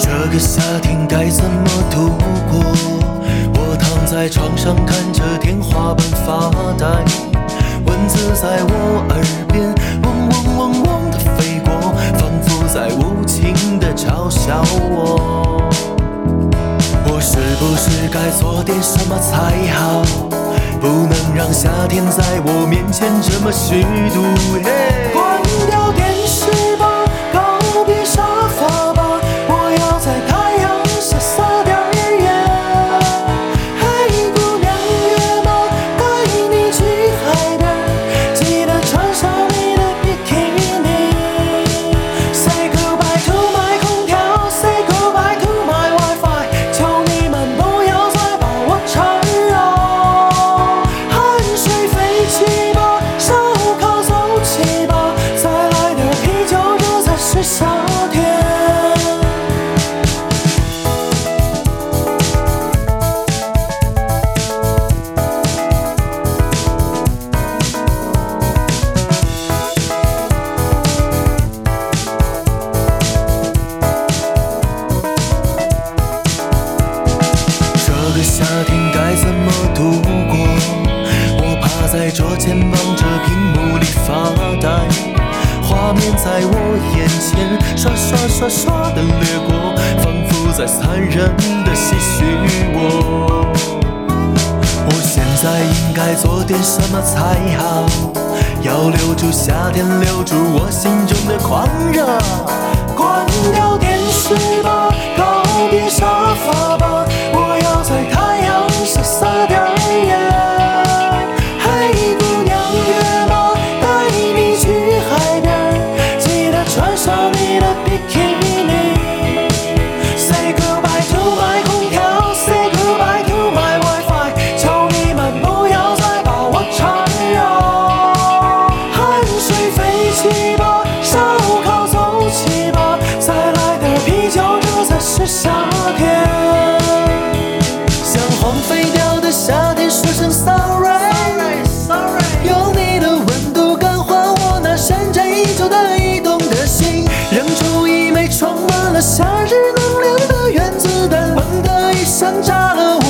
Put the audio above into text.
这个夏天该怎么度过？我躺在床上看着天花板发呆，蚊子在我耳边嗡嗡嗡嗡的飞过，仿佛在无情的嘲笑我。我是不是该做点什么才好？不能让夏天在我面前这么虚度。嘿关掉电桌前望着屏幕里发呆，画面在我眼前刷刷刷刷的掠过，仿佛在残忍的唏嘘我。我现在应该做点什么才好？要留住夏天，留住我心中的狂热。关掉了夏日能量的原子弹，砰的一声炸了。